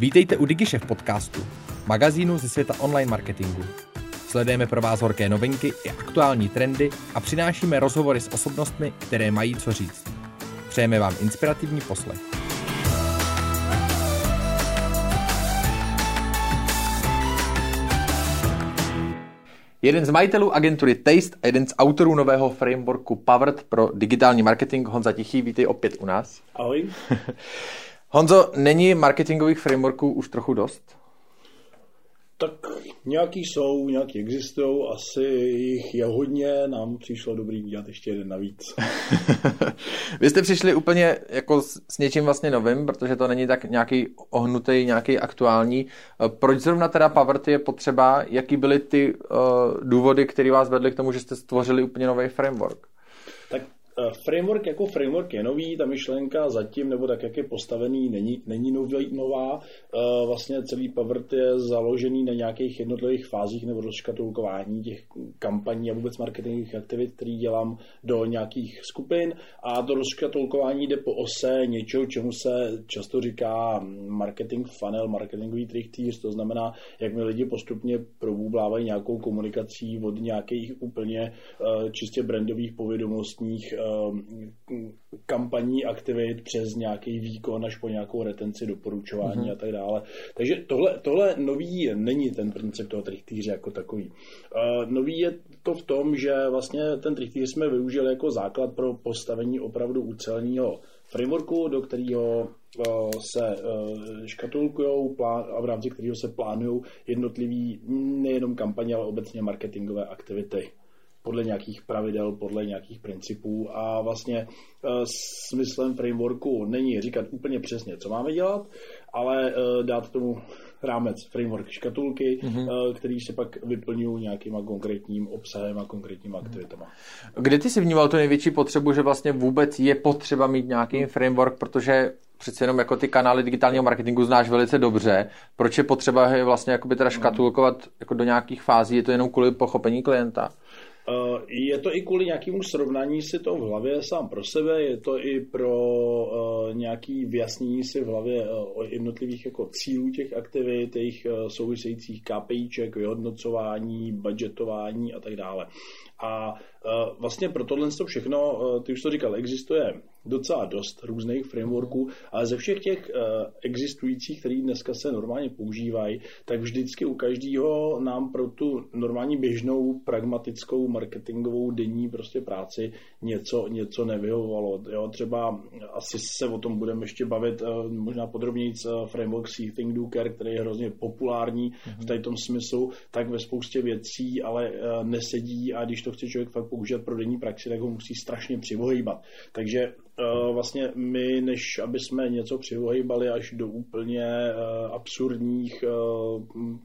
Vítejte u DigiShef podcastu, magazínu ze světa online marketingu. Sledujeme pro vás horké novinky i aktuální trendy a přinášíme rozhovory s osobnostmi, které mají co říct. Přejeme vám inspirativní poslech. Jeden z majitelů agentury Taste a jeden z autorů nového frameworku Powered pro digitální marketing, Honza Tichý, vítej opět u nás. Ahoj. Honzo, není marketingových frameworků už trochu dost? Tak nějaký jsou, nějaký existují, asi jich je hodně, nám přišlo dobrý dělat ještě jeden navíc. Vy jste přišli úplně jako s něčím vlastně novým, protože to není tak nějaký ohnutý, nějaký aktuální. Proč zrovna teda Power je potřeba? Jaký byly ty uh, důvody, které vás vedly k tomu, že jste stvořili úplně nový framework? Eh, framework jako framework je nový, ta myšlenka zatím, nebo tak, jak je postavený, není, není nový, nová. Eh, vlastně celý Pavert je založený na nějakých jednotlivých fázích nebo rozškatulkování těch kampaní a vůbec marketingových aktivit, který dělám do nějakých skupin a to rozškatulkování jde po ose něčeho, čemu se často říká marketing funnel, marketingový trichtýř, to znamená, jak mi lidi postupně probůblávají nějakou komunikací od nějakých úplně eh, čistě brandových povědomostních kampaní aktivit přes nějaký výkon až po nějakou retenci, doporučování mm-hmm. a tak dále. Takže tohle, tohle nový není ten princip toho trichtýře jako takový. Uh, nový je to v tom, že vlastně ten trichtýř jsme využili jako základ pro postavení opravdu uceleného frameworku, do kterého uh, se uh, škatulkují a v rámci kterého se plánují jednotlivý nejenom kampaně, ale obecně marketingové aktivity podle nějakých pravidel, podle nějakých principů a vlastně uh, smyslem frameworku není říkat úplně přesně, co máme dělat, ale uh, dát tomu rámec framework škatulky, mm-hmm. který se pak vyplňují nějakým konkrétním obsahem a konkrétníma aktivitama. Kde ty si vnímal tu největší potřebu, že vlastně vůbec je potřeba mít nějaký framework, protože přece jenom jako ty kanály digitálního marketingu znáš velice dobře. Proč je potřeba je vlastně jakoby teda škatulkovat jako do nějakých fází? Je to jenom kvůli pochopení klienta? Eh, je to i kvůli nějakému srovnání si to v hlavě sám pro sebe, je to i pro uh, nějaký vyjasnění si v hlavě uh, o jednotlivých jako cílů těch aktivit, jejich souvisejících KPIček, vyhodnocování, budgetování a tak dále. A vlastně pro tohle to všechno, ty už to říkal, existuje docela dost různých frameworků, ale ze všech těch existujících, které dneska se normálně používají, tak vždycky u každého nám pro tu normální běžnou pragmatickou marketingovou denní prostě práci něco, něco nevyhovovalo. Jo, třeba asi se o tom budeme ještě bavit možná podrobněji framework See Think Do Care, který je hrozně populární v tady tom smyslu, tak ve spoustě věcí ale nesedí a když to chce člověk fakt používat pro denní praxi, tak ho musí strašně přivohýbat. Takže uh, vlastně my, než aby jsme něco přivohýbali až do úplně uh, absurdních uh,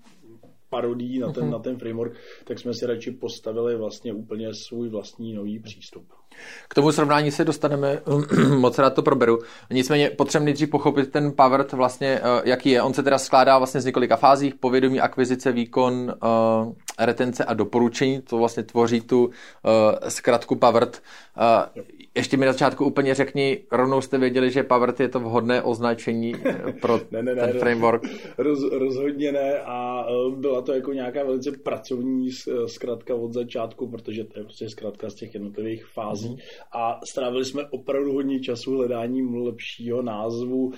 parodí na ten, mm-hmm. na ten framework, tak jsme si radši postavili vlastně úplně svůj vlastní nový přístup. K tomu srovnání se dostaneme, moc rád to proberu. Nicméně potřebujeme nejdřív pochopit ten Powered vlastně, jaký je. On se teda skládá vlastně z několika fázích, povědomí, akvizice, výkon, retence a doporučení, to vlastně tvoří tu zkratku Powered. Ještě mi na začátku úplně řekni, rovnou jste věděli, že Powered je to vhodné označení eh, pro ne, ne, ne, ten framework? Roz, rozhodně ne a eh, byla to jako nějaká velice pracovní eh, zkratka od začátku, protože to je prostě zkratka z těch jednotlivých fází mm. a strávili jsme opravdu hodně času hledáním lepšího názvu.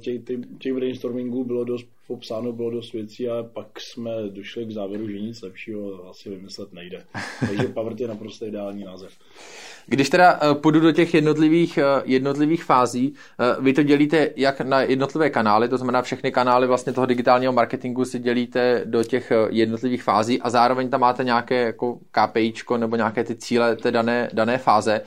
Těch, těch brainstormingů bylo dost popsáno bylo dost věcí a pak jsme došli k závěru, že nic lepšího asi vymyslet nejde. Takže Powered je naprosto ideální název. Když teda uh, půjdu do těch jednotlivých, uh, jednotlivých fází, uh, vy to dělíte jak na jednotlivé kanály, to znamená všechny kanály vlastně toho digitálního marketingu si dělíte do těch jednotlivých fází a zároveň tam máte nějaké jako KPIčko nebo nějaké ty cíle té dané, dané fáze.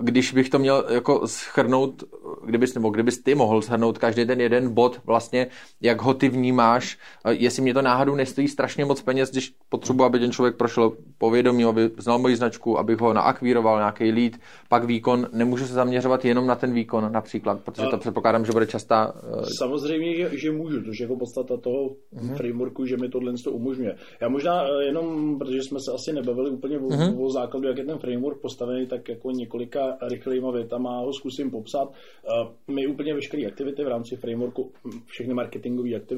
Když bych to měl jako schrnout, kdybys, nebo kdybys ty mohl schrnout každý ten jeden bod vlastně, jak ho ty vnímáš, jestli mě to náhodou nestojí strašně moc peněz, když potřebuji, aby ten člověk prošel povědomí, aby znal moji značku, abych ho naakvíroval nějaký lead, pak výkon, nemůžu se zaměřovat jenom na ten výkon například, protože to předpokládám, že bude častá... Uh... Samozřejmě, že, že můžu, to je jako podstata toho uh-huh. frameworku, že mi tohle to umožňuje. Já možná eh, jenom, protože jsme se asi nebavili úplně uh-huh. o, o základu, jak je ten framework postavený, tak jako několika rychlejma větama ho zkusím popsat. Uh, My úplně veškeré aktivity v rámci frameworku, všechny marketingové aktivity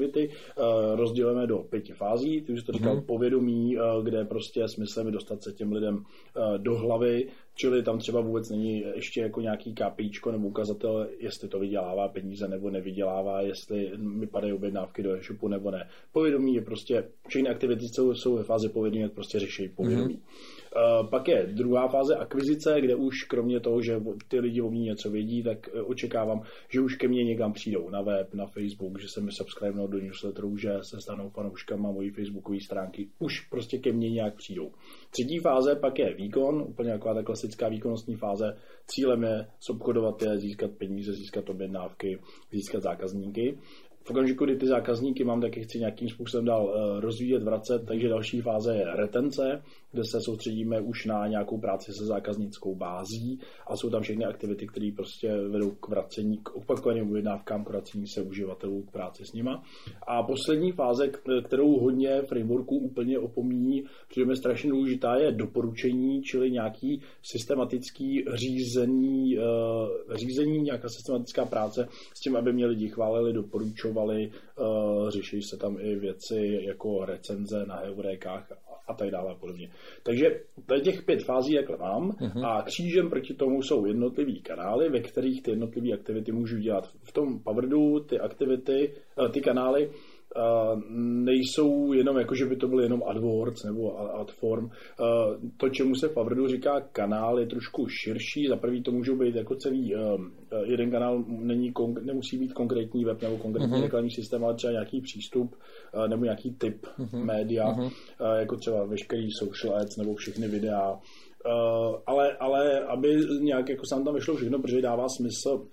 rozdělujeme do pěti fází. Ty už to říkal mm-hmm. povědomí, kde prostě smyslem je dostat se těm lidem do hlavy, Čili tam třeba vůbec není ještě jako nějaký KPIčko nebo ukazatel, jestli to vydělává peníze nebo nevydělává, jestli mi padají objednávky do e-shopu nebo ne. Povědomí je prostě, všechny aktivity jsou, jsou ve fázi povědomí, jak prostě řeší povědomí. Mm-hmm. Uh, pak je druhá fáze akvizice, kde už kromě toho, že ty lidi o mě něco vědí, tak uh, očekávám, že už ke mně někam přijdou na web, na Facebook, že se mi subscribe do newsletteru, že se stanou fanouškama mojí facebookové stránky. Už prostě ke mně nějak přijdou. Třetí fáze pak je výkon, úplně taková ta klasická výkonnostní fáze. Cílem je zobchodovat je, získat peníze, získat objednávky, získat zákazníky v okamžiku, kdy ty zákazníky mám, tak je chci nějakým způsobem dál eh, rozvíjet, vracet, takže další fáze je retence, kde se soustředíme už na nějakou práci se zákaznickou bází a jsou tam všechny aktivity, které prostě vedou k vracení, k opakovaným objednávkám, k vracení se uživatelů, k práci s nima. A poslední fáze, kterou hodně frameworků úplně opomíní, protože je strašně důležitá, je doporučení, čili nějaký systematický řízení, eh, řízení, nějaká systematická práce s tím, aby mě lidi chválili, doporučovali, eh, řeší se tam i věci jako recenze na heurékách a tak dále a podobně. Takže tady těch pět fází jakhle mám uh-huh. a křížem proti tomu jsou jednotlivý kanály, ve kterých ty jednotlivé aktivity můžu dělat. V tom Powerdu ty aktivity, eh, ty kanály nejsou jenom jako, že by to byl jenom AdWords nebo AdForm. To, čemu se v Favredu říká kanál, je trošku širší. Za prvý to můžou být jako celý, jeden kanál není, nemusí být konkrétní web nebo konkrétní uh-huh. reklamní systém, ale třeba nějaký přístup nebo nějaký typ uh-huh. média, uh-huh. jako třeba veškerý social ads nebo všechny videa. Ale, ale aby nějak jako sám tam vyšlo všechno, protože dává smysl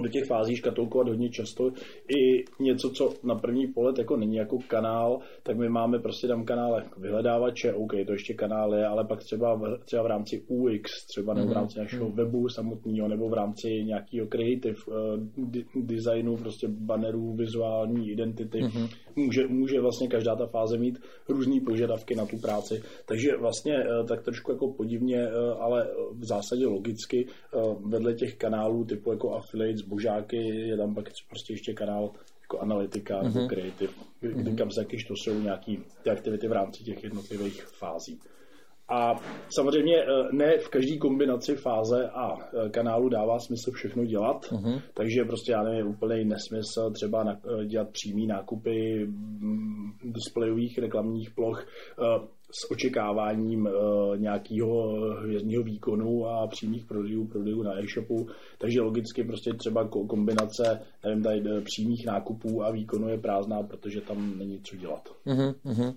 do těch fází škatulkovat hodně často i něco, co na první pohled jako není jako kanál, tak my máme prostě tam kanál jako vyhledávače, OK, to ještě kanál je, ale pak třeba v, třeba v rámci UX, třeba nebo v rámci mhm, našeho mm. webu samotného, nebo v rámci nějakého creative uh, designu, prostě bannerů, vizuální identity, mm-hmm. může, může vlastně každá ta fáze mít různé požadavky na tu práci. Takže vlastně uh, tak trošku jako podivně, uh, ale v zásadě logicky uh, vedle těch kanálů typu jako affiliates, zbožáky, je tam pak prostě ještě kanál jako analytika mm-hmm. nebo creative, kdy, mm-hmm. kam se to jsou nějaký ty aktivity v rámci těch jednotlivých fází. A samozřejmě eh, ne v každé kombinaci fáze a eh, kanálu dává smysl všechno dělat, uh-huh. takže prostě já nevím, úplný nesmysl třeba na, eh, dělat přímý nákupy mm, displejových reklamních ploch s očekáváním uh, nějakého hvězdního výkonu a přímých prodejů, prodejů na e-shopu. Takže logicky prostě třeba kombinace nevím, tady eh, přímých nákupů a výkonu je prázdná, protože tam není co dělat. Uh-huh,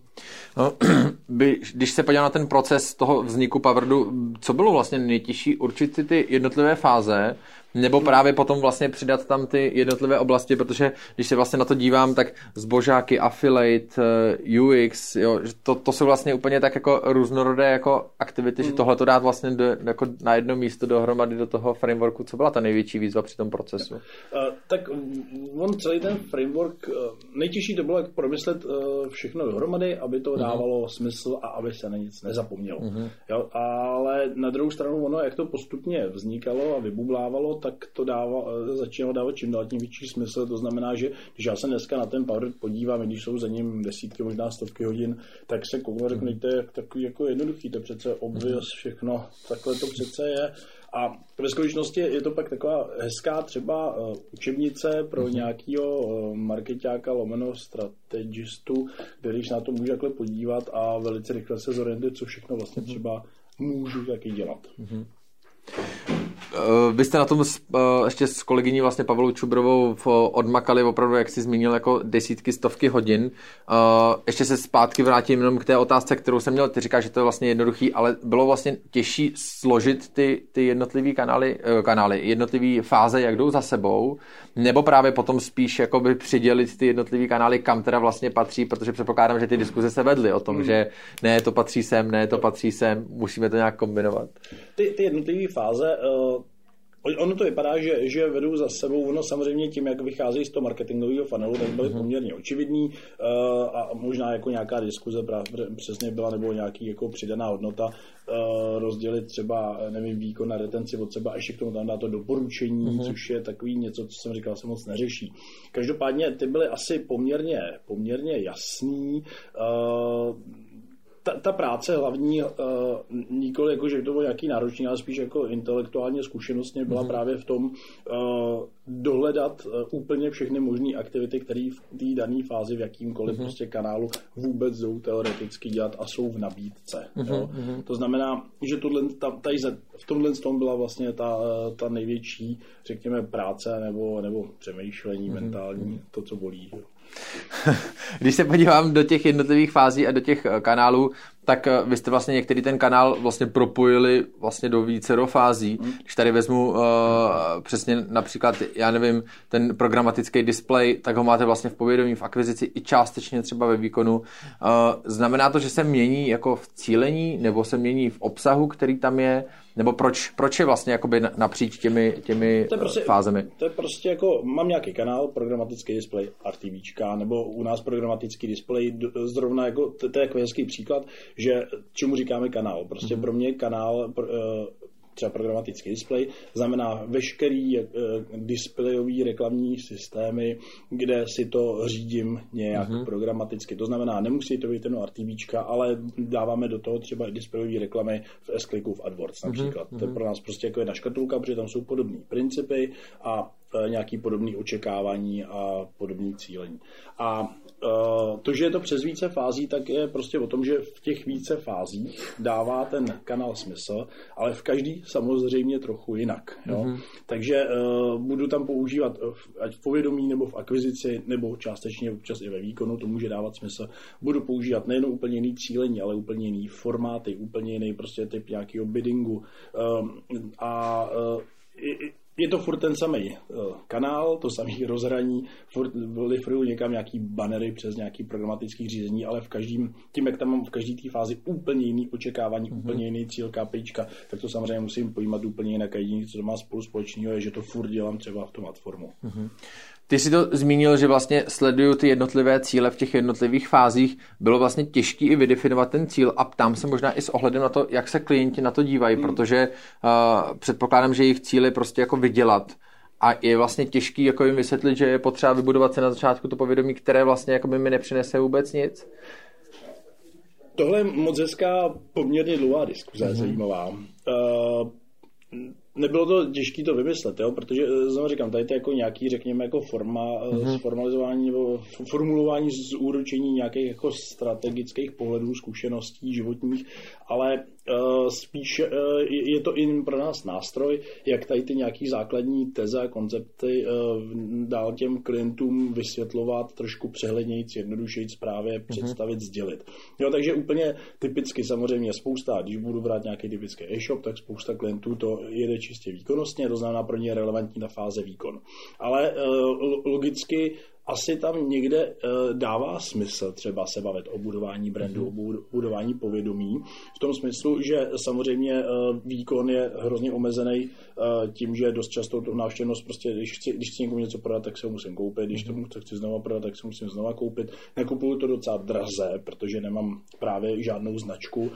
No, by, když se podívám na ten proces toho vzniku Powerdu, co bylo vlastně nejtěžší? Určitě ty jednotlivé fáze, nebo právě potom vlastně přidat tam ty jednotlivé oblasti, protože když se vlastně na to dívám, tak zbožáky, affiliate, eh, UX, jo, to, to jsou vlastně úplně tak jako různorodé jako aktivity, mm. že tohle to dát vlastně do, jako na jedno místo dohromady do toho frameworku. Co byla ta největší výzva při tom procesu? Uh, tak on celý ten framework, uh, nejtěžší to bylo jak promyslet uh, všechno dohromady, aby to mm. dávalo smysl a aby se na nic nezapomnělo. Mm. Jo, ale na druhou stranu ono, jak to postupně vznikalo a vybublávalo, tak to dává, eh, začínalo dávat čím dál tím větší smysl. To znamená, že když já se dneska na ten Power podívám, když jsou za ním desítky, možná stovky hodin, tak se kouknu řeknu, to je takový jako jednoduchý, to přece obvious všechno, takhle to přece je. A ve skutečnosti je to pak taková hezká třeba uh, učebnice pro mm-hmm. nějakého uh, marketáka lomeno strategistu, který se na to může takhle podívat a velice rychle se zorientuje, co všechno vlastně mhm. třeba můžu taky dělat. Mm-hmm. Uh, vy jste na tom uh, ještě s kolegyní vlastně Pavlou Čubrovou odmakali opravdu, jak jsi zmínil, jako desítky, stovky hodin. Uh, ještě se zpátky vrátím jenom k té otázce, kterou jsem měl. Ty říkáš, že to je vlastně jednoduchý, ale bylo vlastně těžší složit ty, ty jednotlivé kanály, kanály, jednotlivé fáze, jak jdou za sebou, nebo právě potom spíš jakoby přidělit ty jednotlivé kanály, kam teda vlastně patří, protože předpokládám, že ty diskuze se vedly o tom, hmm. že ne, to patří sem, ne, to patří sem, musíme to nějak kombinovat. Ty, ty jednotlivé fáze uh Ono to vypadá, že, že vedou za sebou, ono samozřejmě tím, jak vycházejí z toho marketingového funnelu, tak byly uh-huh. poměrně očividný uh, a možná jako nějaká diskuze právě přesně byla, nebo nějaký jako přidaná hodnota uh, rozdělit třeba, nevím, výkon na retenci od seba, ještě k tomu tam dá to doporučení, uh-huh. což je takový něco, co jsem říkal, se moc neřeší. Každopádně ty byly asi poměrně, poměrně jasný. Uh, ta, ta práce hlavní uh, nikoli jako, že to bylo nějaký náročný, ale spíš jako intelektuálně zkušenostně byla mm-hmm. právě v tom uh, dohledat uh, úplně všechny možné aktivity, které v té dané fázi v jakýmkoliv mm-hmm. prostě kanálu vůbec jdou teoreticky dělat a jsou v nabídce. Mm-hmm. Jo? Mhm. To znamená, že tohle, ta, tady v tomhle tom byla vlastně ta, ta největší, řekněme, práce nebo, nebo přemýšlení mm-hmm. mentální, to, co bolí. Jo? Když se podívám do těch jednotlivých fází a do těch eh, kanálů, tak eh, vy jste vlastně některý ten kanál vlastně propojili vlastně do více do fází. Hmm. Když tady vezmu uh, přesně například, já nevím, ten programatický display, tak ho máte vlastně v povědomí, v akvizici i částečně třeba ve výkonu. Uh, znamená to, že se mění jako v cílení nebo se mění v obsahu, který tam je? Nebo proč, proč je vlastně jakoby napříč těmi, těmi to je prostě, fázemi? To je prostě jako, mám nějaký kanál, programatický display RTVčka, nebo u nás programatický display, zrovna jako, to, to je jako hezký příklad, že čemu říkáme kanál. Prostě mm-hmm. pro mě kanál uh, třeba programatický display, znamená veškerý uh, displejový reklamní systémy, kde si to řídím nějak mm-hmm. programaticky. To znamená, nemusí to být jenom RTVčka, ale dáváme do toho třeba displejové reklamy v s v AdWords mhm, například. Mm-hmm. To je mhm. pro nás prostě jako jedna škatulka, protože tam jsou podobné principy a nějaký podobný očekávání a podobný cílení. A Eh, to, že je to přes více fází, tak je prostě o tom, že v těch více fázích dává ten kanál smysl, ale v každý samozřejmě trochu jinak. Jo? Mm-hmm. Takže uh, budu tam používat ať v povědomí, nebo v akvizici, nebo částečně občas i ve výkonu, to může dávat smysl. Budu používat nejen úplně jiný cílení, ale úplně jiný formáty, úplně jiný prostě typ nějakého biddingu. Uh, a uh, je to furt ten samý eh, kanál, to samý rozhraní, furt lifruju někam nějaký banery přes nějaký programatický řízení, ale v každým, tím, jak tam mám v každé té fázi úplně jiný očekávání, mm-hmm. úplně jiný cíl KPIčka, tak to samozřejmě musím pojímat úplně jinak a jediné, co to má spolu společného, je, že to furt dělám třeba v tom platformu. Mm-hmm. Ty jsi to zmínil, že vlastně sleduju ty jednotlivé cíle v těch jednotlivých fázích. Bylo vlastně těžké i vydefinovat ten cíl a ptám se možná i s ohledem na to, jak se klienti na to dívají, hmm. protože uh, předpokládám, že jejich cíl je prostě jako vydělat a je vlastně těžký jako jim vysvětlit, že je potřeba vybudovat se na začátku to povědomí, které vlastně jako by mi nepřinese vůbec nic. Tohle je moc hezká, poměrně dlouhá diskuze, mm-hmm. zajímavá. Uh, nebylo to těžké to vymyslet, jo? protože eh, znovu říkám, tady to je jako nějaký, řekněme, jako forma, mm-hmm. formalizování nebo formulování z úročení nějakých jako strategických pohledů, zkušeností životních, ale uh, spíš uh, je to i pro nás nástroj, jak tady ty nějaký základní teze a koncepty uh, dál těm klientům vysvětlovat trošku přehledněji, jednodušeji právě mm-hmm. představit, sdělit. Jo, takže úplně typicky samozřejmě spousta, když budu brát nějaký typický e-shop, tak spousta klientů to jede čistě výkonnostně, to znamená pro ně je relevantní na fáze výkon. Ale uh, logicky asi tam někde uh, dává smysl třeba se bavit o budování brandu, mm-hmm. o budování povědomí, v tom smyslu, že samozřejmě uh, výkon je hrozně omezený uh, tím, že dost často tu návštěvnost prostě, když chci, když chci někomu něco prodat, tak se ho musím koupit, když tomu to chci znova prodat, tak se musím znova koupit. Nekupuju to docela draze, protože nemám právě žádnou značku,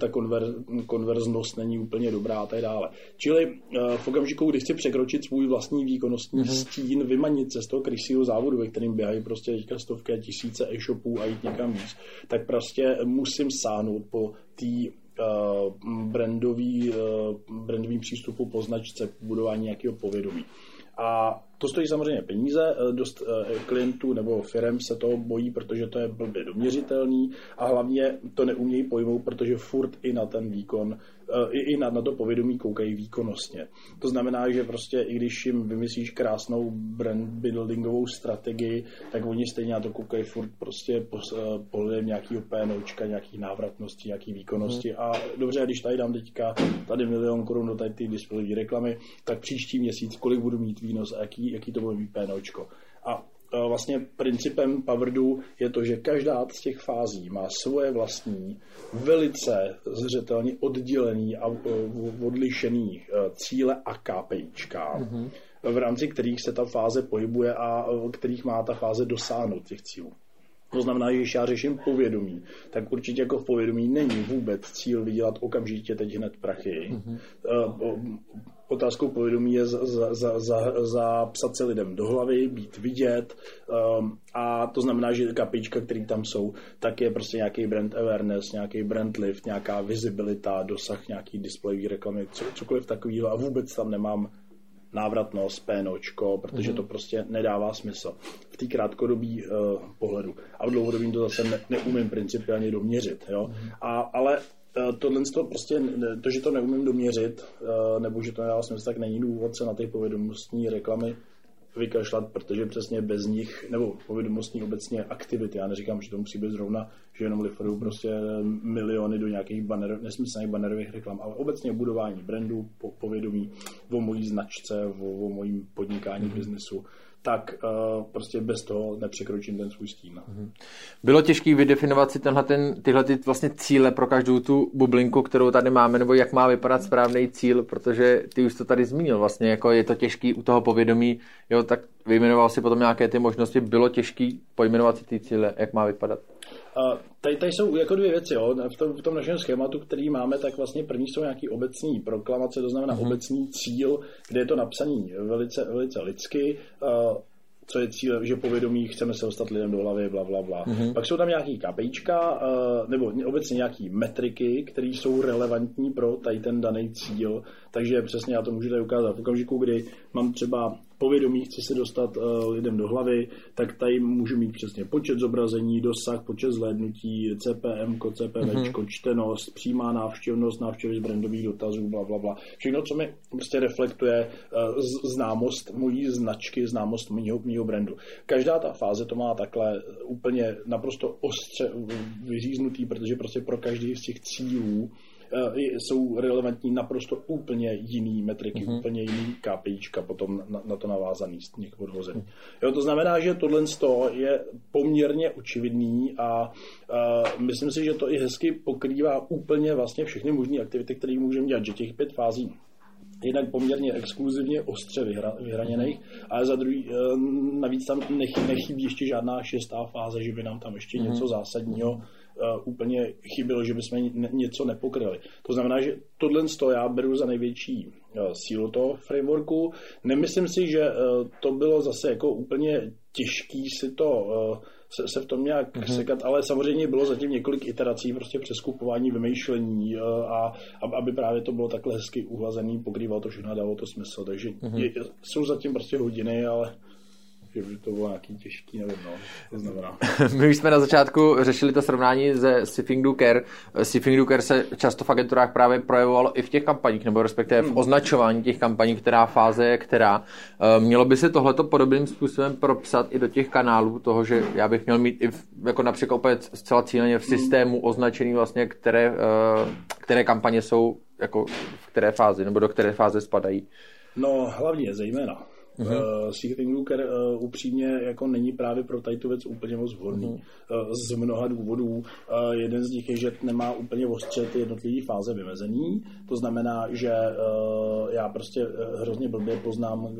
ta konver, konverznost není úplně dobrá a tak dále. Čili v okamžiku, kdy chci překročit svůj vlastní výkonnostní mm-hmm. stín, vymanit se z toho krysího závodu, ve kterým běhají prostě teďka stovky a tisíce e-shopů a jít někam víc, tak prostě musím sáhnout po té uh, brandový, uh, brandový přístupu po značce, budování nějakého povědomí. A to stojí samozřejmě peníze, eh, dost klientů nebo firm se toho bojí, protože to je blbě doměřitelný a hlavně to neumějí pojmout, protože furt i na ten výkon i, i na, na to povědomí koukají výkonnostně. To znamená, že prostě i když jim vymyslíš krásnou brand buildingovou strategii, tak oni stejně na to koukají furt prostě eh, pohledem nějakého PNOčka, nějaký návratnosti, nějaký výkonnosti. Hmm. A dobře, když tady dám teďka tady milion korun do tady ty displejové reklamy, tak příští měsíc kolik budu mít výnos a jaký, jaký to bude mít PNOčko. A vlastně principem Powerdu je to, že každá z těch fází má svoje vlastní, velice zřetelně oddělený a odlišený cíle a KPIčka. Mm-hmm v rámci kterých se ta fáze pohybuje a kterých má ta fáze dosáhnout těch cílů. To znamená, že když já řeším povědomí, tak určitě jako v povědomí není vůbec cíl vydělat okamžitě teď hned prachy. Mm-hmm. Otázkou povědomí je zapsat za, za, za se lidem do hlavy, být vidět um, a to znamená, že kapička, které tam jsou, tak je prostě nějaký brand awareness, nějaký brand lift, nějaká vizibilita, dosah nějaký displejový reklamy, co, cokoliv takového a vůbec tam nemám návratnost, PNOčko, protože mm-hmm. to prostě nedává smysl v té krátkodobí uh, pohledu. A v dlouhodobím to zase ne, neumím principiálně doměřit. Jo? Mm-hmm. A, ale uh, tohle to prostě, to, že to neumím doměřit, uh, nebo že to nedává smysl, tak není důvod se na ty povědomostní reklamy vykašlat, protože přesně bez nich, nebo povědomostní obecně aktivity, já neříkám, že to musí být zrovna, že jenom liferují prostě miliony do nějakých banner, nesmyslných bannerových reklam, ale obecně budování brandů, po, povědomí o mojí značce, o, o mojím podnikání, mm-hmm. biznesu, tak uh, prostě bez toho nepřekročím ten svůj stín. Mm-hmm. Bylo těžké vydefinovat si tenhle, ten, tyhle ty vlastně cíle pro každou tu bublinku, kterou tady máme, nebo jak má vypadat správný cíl, protože ty už to tady zmínil, vlastně jako je to těžký u toho povědomí, jo, tak vyjmenoval si potom nějaké ty možnosti, bylo těžké pojmenovat si ty cíle, jak má vypadat? Uh, tady, tady jsou jako dvě věci. Jo. V, tom, v tom našem schématu, který máme, tak vlastně první jsou nějaký obecný proklamace, to znamená mm-hmm. obecný cíl, kde je to napsaný velice, velice lidsky. Uh, co je cíl, že povědomí chceme se dostat lidem do hlavy, bla, bla, bla. Mm-hmm. Pak jsou tam nějaký KPIčka, nebo obecně nějaký metriky, které jsou relevantní pro tady ten daný cíl. Takže přesně já to můžu tady ukázat v okamžiku, kdy mám třeba povědomí, chci se dostat uh, lidem do hlavy, tak tady můžu mít přesně počet zobrazení, dosah, počet zhlédnutí, CPM, CPV, mm-hmm. čtenost, přímá návštěvnost, návštěvy z brandových dotazů, bla, bla, bla. Všechno, co mi prostě reflektuje uh, známost mojí značky, známost mýho, mýho brandu. Každá ta fáze to má takhle úplně naprosto ostře vyříznutý, protože prostě pro každý z těch cílů Eh, jsou relevantní naprosto úplně jiný metriky, mm-hmm. úplně jiný KPIčka potom na, na to navázaný z někoho odvozený. Jo, to znamená, že tohle je poměrně očividný a, a myslím si, že to i hezky pokrývá úplně vlastně všechny možné aktivity, které můžeme dělat, že těch pět fází jednak poměrně exkluzivně ostře vyhra, vyhraněných, ale za druhý, eh, navíc tam nechybí ještě žádná šestá fáze, že by nám tam ještě mm-hmm. něco zásadního úplně chybělo, že bychom něco nepokryli. To znamená, že tohle to já beru za největší uh, sílu toho frameworku. Nemyslím si, že uh, to bylo zase jako úplně těžký si to se, se v tom nějak mm-hmm. sekat, ale samozřejmě bylo zatím několik iterací prostě přeskupování, vymýšlení a, a aby právě to bylo takhle hezky uhlazený, pokrývalo to všechno a dalo to smysl, takže mm-hmm. je, jsou zatím prostě hodiny, ale že by to bylo nějaký těžký, nevím, no, to znamená. My už jsme na začátku řešili to srovnání ze Siffing Do Care. Siffing Do Care se často v agenturách právě projevovalo i v těch kampaních, nebo respektive v hmm. označování těch kampaní, která fáze je která. Eh, mělo by se tohleto podobným způsobem propsat i do těch kanálů, toho, že já bych měl mít i v, jako například opět zcela cíleně v hmm. systému označený vlastně, které, eh, které kampaně jsou jako v které fázi, nebo do které fáze spadají. No, hlavně zejména Uh-huh. Uh, Secret Looker uh, upřímně jako není právě pro tady tu věc úplně moc vhodný. Uh, z mnoha důvodů. Uh, jeden z nich je, že nemá úplně ostře ty jednotlivé fáze vymezení. To znamená, že uh, já prostě uh, hrozně blbě poznám, uh,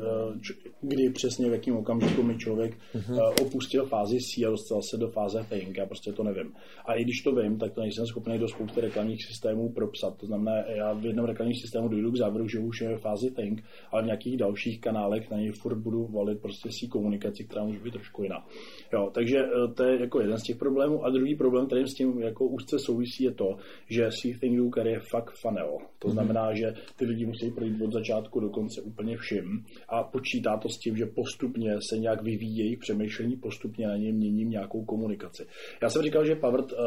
č- kdy přesně v jakém okamžiku mi člověk uh, opustil fázi C a dostal se do fáze think. Já prostě to nevím. A i když to vím, tak to nejsem schopný do spousty reklamních systémů propsat. To znamená, já v jednom reklamním systému dojdu k závěru, že už je ve fázi think, ale v nějakých dalších kanálech na něj furt budu valit prostě si komunikaci, která může být trošku jiná. Jo, takže eh, to je jako jeden z těch problémů. A druhý problém, který s tím jako úzce souvisí, je to, že See Thing Looker je fakt funnel. To mm-hmm. znamená, že ty lidi musí projít od začátku do konce úplně všim a počítá to s tím, že postupně se nějak vyvíjejí přemýšlení, postupně na něm měním nějakou komunikaci. Já jsem říkal, že Pavrt uh,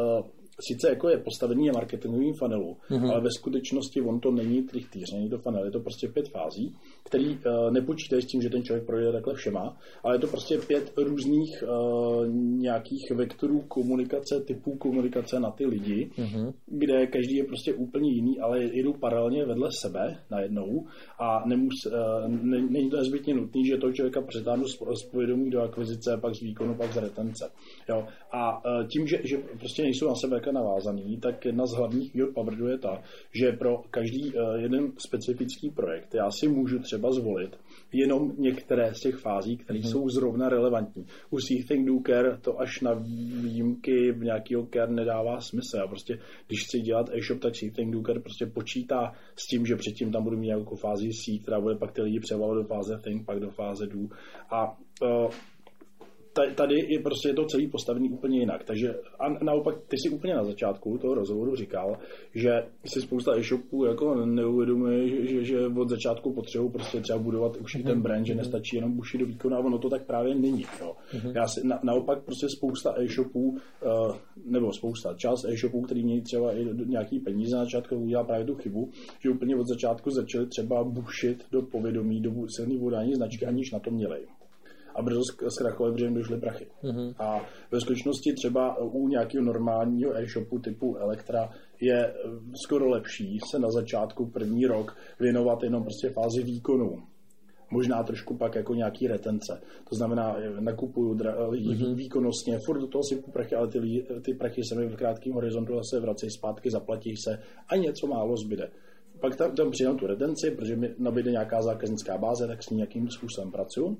sice jako je postavený na marketingovým funnelu, mm-hmm. ale ve skutečnosti on to není trichtýř, není to funnel, je to prostě pět fází který uh, nepočítají s tím, že ten člověk projde takhle všema, ale je to prostě pět různých uh, nějakých vektorů komunikace, typů komunikace na ty lidi, mm-hmm. kde každý je prostě úplně jiný, ale jedou paralelně vedle sebe najednou a nemus, uh, ne, není to nezbytně nutný, že toho člověka přetáhnu z, z povědomí do akvizice, pak z výkonu, pak z retence. Jo? A uh, tím, že, že prostě nejsou na sebe navázaný, tak jedna z hlavních výhod Powerdu je ta, že pro každý uh, jeden specifický projekt já si můžu třeba zvolit jenom některé z těch fází, které mm-hmm. jsou zrovna relevantní. U See Think Do Care to až na výjimky v nějakého care nedává smysl. A prostě, když chci dělat e-shop, tak See Think Do Care prostě počítá s tím, že předtím tam budu mít nějakou fázi See, která bude pak ty lidi převalovat do fáze Think, pak do fáze Do. A uh, tady je prostě to celý postavený úplně jinak. Takže a naopak, ty si úplně na začátku toho rozhovoru říkal, že si spousta e-shopů jako neuvědomuje, že, že, že od začátku potřebují prostě třeba budovat už mm-hmm. ten brand, že mhm. nestačí jenom buši do výkonu a ono to tak právě není. Jo. Mm-hmm. Já si, na, naopak prostě spousta e-shopů, uh, nebo spousta, část e-shopů, který mějí třeba i nějaký peníze na začátku, udělá právě tu chybu, že úplně od začátku začali třeba bušit do povědomí, do silný vodání značky, aniž na to měli a brzo zkrachovali, protože jim došly prachy. Mm-hmm. A ve skutečnosti třeba u nějakého normálního e-shopu typu Elektra je eh, skoro lepší se na začátku první rok věnovat jenom prostě fázi výkonu možná trošku pak jako nějaký retence. To znamená, eh, nakupuju dra- lidi mm-hmm. výkonnostně, furt do toho si prachy, ale ty, ty prachy se mi v krátkém horizontu zase vracejí zpátky, zaplatí se a něco málo zbyde. Pak tam, tam přidám tu retenci, protože mi nabíde nějaká zákaznická báze, tak s ní nějakým způsobem pracuju.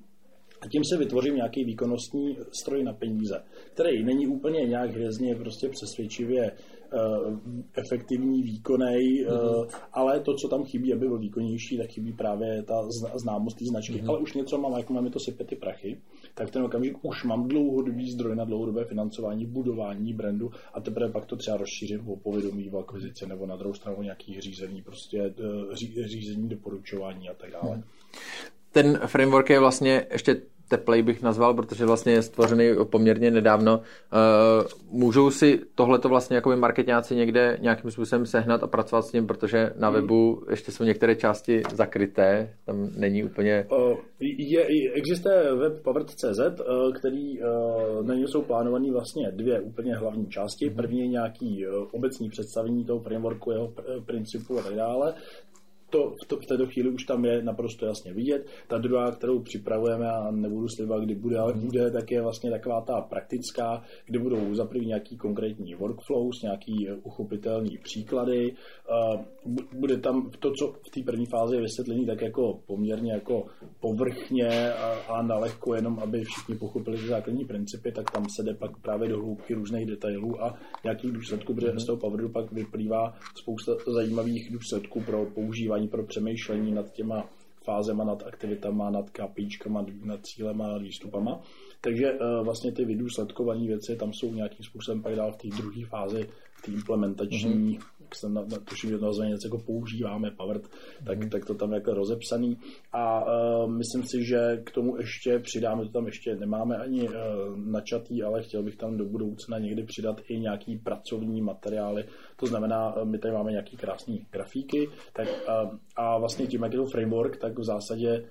A tím se vytvořím nějaký výkonnostní stroj na peníze, který není úplně nějak hvězdně prostě přesvědčivě uh, efektivní, výkonný, mm-hmm. uh, ale to, co tam chybí, aby byl výkonnější, tak chybí právě ta známost té značky. Mm-hmm. Ale už něco mám, jako máme to sypet ty prachy, tak v ten okamžik už mám dlouhodobý zdroj na dlouhodobé financování, budování brandu a teprve pak to třeba rozšířit o povědomí, v akvizici nebo na druhou stranu nějaký řízení, prostě uh, řízení, doporučování a tak dále. Mm. Ten framework je vlastně ještě teplej bych nazval, protože vlastně je stvořený poměrně nedávno. Uh, můžou si tohleto vlastně jako marketňáci někde nějakým způsobem sehnat a pracovat s ním, protože na hmm. webu ještě jsou některé části zakryté, tam není úplně... Uh, je, existuje web Power.cz, uh, který na něj jsou plánované vlastně dvě úplně hlavní části. Hmm. První je nějaký obecní představení toho frameworku, jeho principu a tak dále to, to v této chvíli už tam je naprosto jasně vidět. Ta druhá, kterou připravujeme, a nebudu slibovat, kdy bude, ale bude, tak je vlastně taková ta praktická, kde budou za první nějaký konkrétní workflows, nějaký uchopitelný příklady. Bude tam to, co v té první fázi je vysvětlení, tak jako poměrně jako povrchně a, a nalehko, jenom aby všichni pochopili ty základní principy, tak tam se jde pak právě do hloubky různých detailů a nějakých důsledků, protože mm-hmm. z toho pak vyplývá spousta zajímavých důsledků pro používání pro přemýšlení nad těma fázema, nad aktivitama, nad KPIčkama, nad cílema, nad výstupama. Takže uh, vlastně ty vydůsledkované věci tam jsou nějakým způsobem pak dál v té druhé fázi, té implementační, mm-hmm jak jsem na, na, tuším, že nazvaně něco jako používáme Powered, tak, mm. tak to tam jako rozepsaný. A uh, myslím si, že k tomu ještě přidáme, to tam ještě nemáme ani uh, načatý, ale chtěl bych tam do budoucna někdy přidat i nějaký pracovní materiály. To znamená, uh, my tady máme nějaký krásný grafíky, tak, uh, a vlastně tím, jak je to framework, tak v zásadě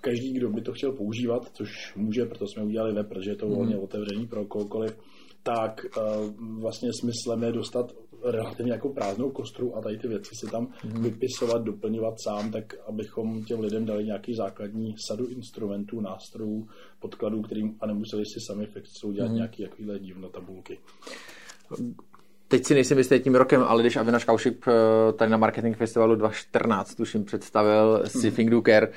každý, kdo by to chtěl používat, což může, proto jsme udělali web, protože je to volně mm. otevřený pro kohokoliv, tak uh, vlastně smyslem je dostat relativně jako prázdnou kostru a tady ty věci si tam mm. vypisovat, doplňovat sám, tak abychom těm lidem dali nějaký základní sadu instrumentů, nástrojů, podkladů, kterým a nemuseli si sami fakt dělat mm. nějaké takovéhle divno tabulky teď si nejsem jistý tím rokem, ale když Avinaš Kaušik eh, tady na Marketing Festivalu 2014 tuším představil Sifing Do Care, eh,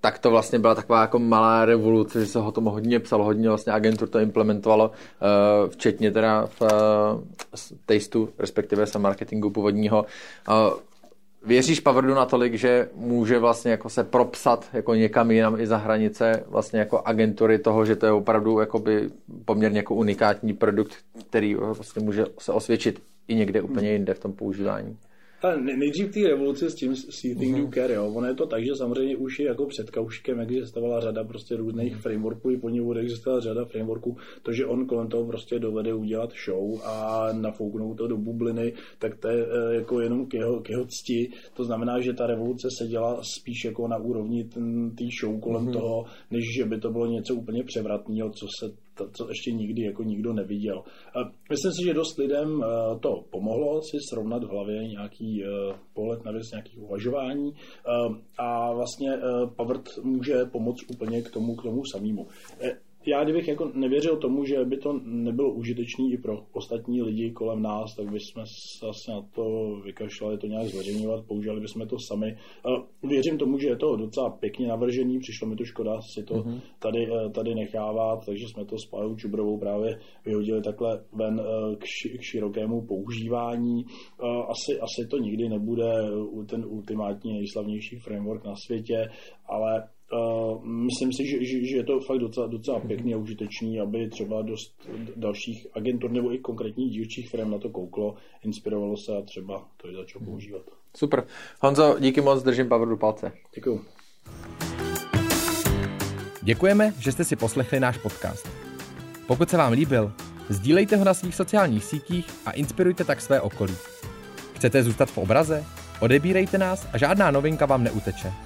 tak to vlastně byla taková jako malá revoluce, že se ho tomu hodně psalo, hodně vlastně agentur to implementovalo, eh, včetně teda v Tasteu, respektive se marketingu původního. Věříš Pavrdu natolik, že může vlastně jako se propsat jako někam jinam i za hranice vlastně jako agentury toho, že to je opravdu poměrně jako unikátní produkt, který vlastně může se osvědčit i někde úplně jinde v tom používání? Ale nejdřív té revoluce s tím See Think mm-hmm. Do Care, jo. Ono je to tak, že samozřejmě už je jako před Kauškem existovala řada prostě různých mm-hmm. frameworků, i po něm bude existovat řada frameworků, to, že on kolem toho prostě dovede udělat show a nafouknout to do bubliny, tak to je eh, jako jenom k jeho, k jeho cti. To znamená, že ta revoluce se dělá spíš jako na úrovni té show kolem mm-hmm. toho, než že by to bylo něco úplně převratného, co se to, co ještě nikdy jako nikdo neviděl. Myslím si, že dost lidem eh, to pomohlo si srovnat v hlavě nějaký eh, pohled na věc, nějaký uvažování eh, a vlastně Pavrt může pomoct úplně k tomu, k tomu samému já kdybych jako nevěřil tomu, že by to nebylo užitečný i pro ostatní lidi kolem nás, tak bychom se asi na to vykašlali to nějak zveřejňovat, používali bychom to sami. Věřím tomu, že je to docela pěkně navržený, přišlo mi to škoda si to mm-hmm. tady, eh, tady nechávat, takže jsme to s Pajou Čubrovou právě vyhodili takhle ven eh, k, ši, k širokému používání. Asi, asi to nikdy nebude ten ultimátní nejslavnější framework na světě, ale Uh, myslím si, že, že, že je to fakt docela, docela pěkný a užitečný, aby třeba dost dalších agentur nebo i konkrétních dílčích firm na to kouklo, inspirovalo se a třeba to je začalo používat. Super. Honzo, díky moc, držím Power do palce. Děkuju. Děkujeme, že jste si poslechli náš podcast. Pokud se vám líbil, sdílejte ho na svých sociálních sítích a inspirujte tak své okolí. Chcete zůstat v obraze? Odebírejte nás a žádná novinka vám neuteče.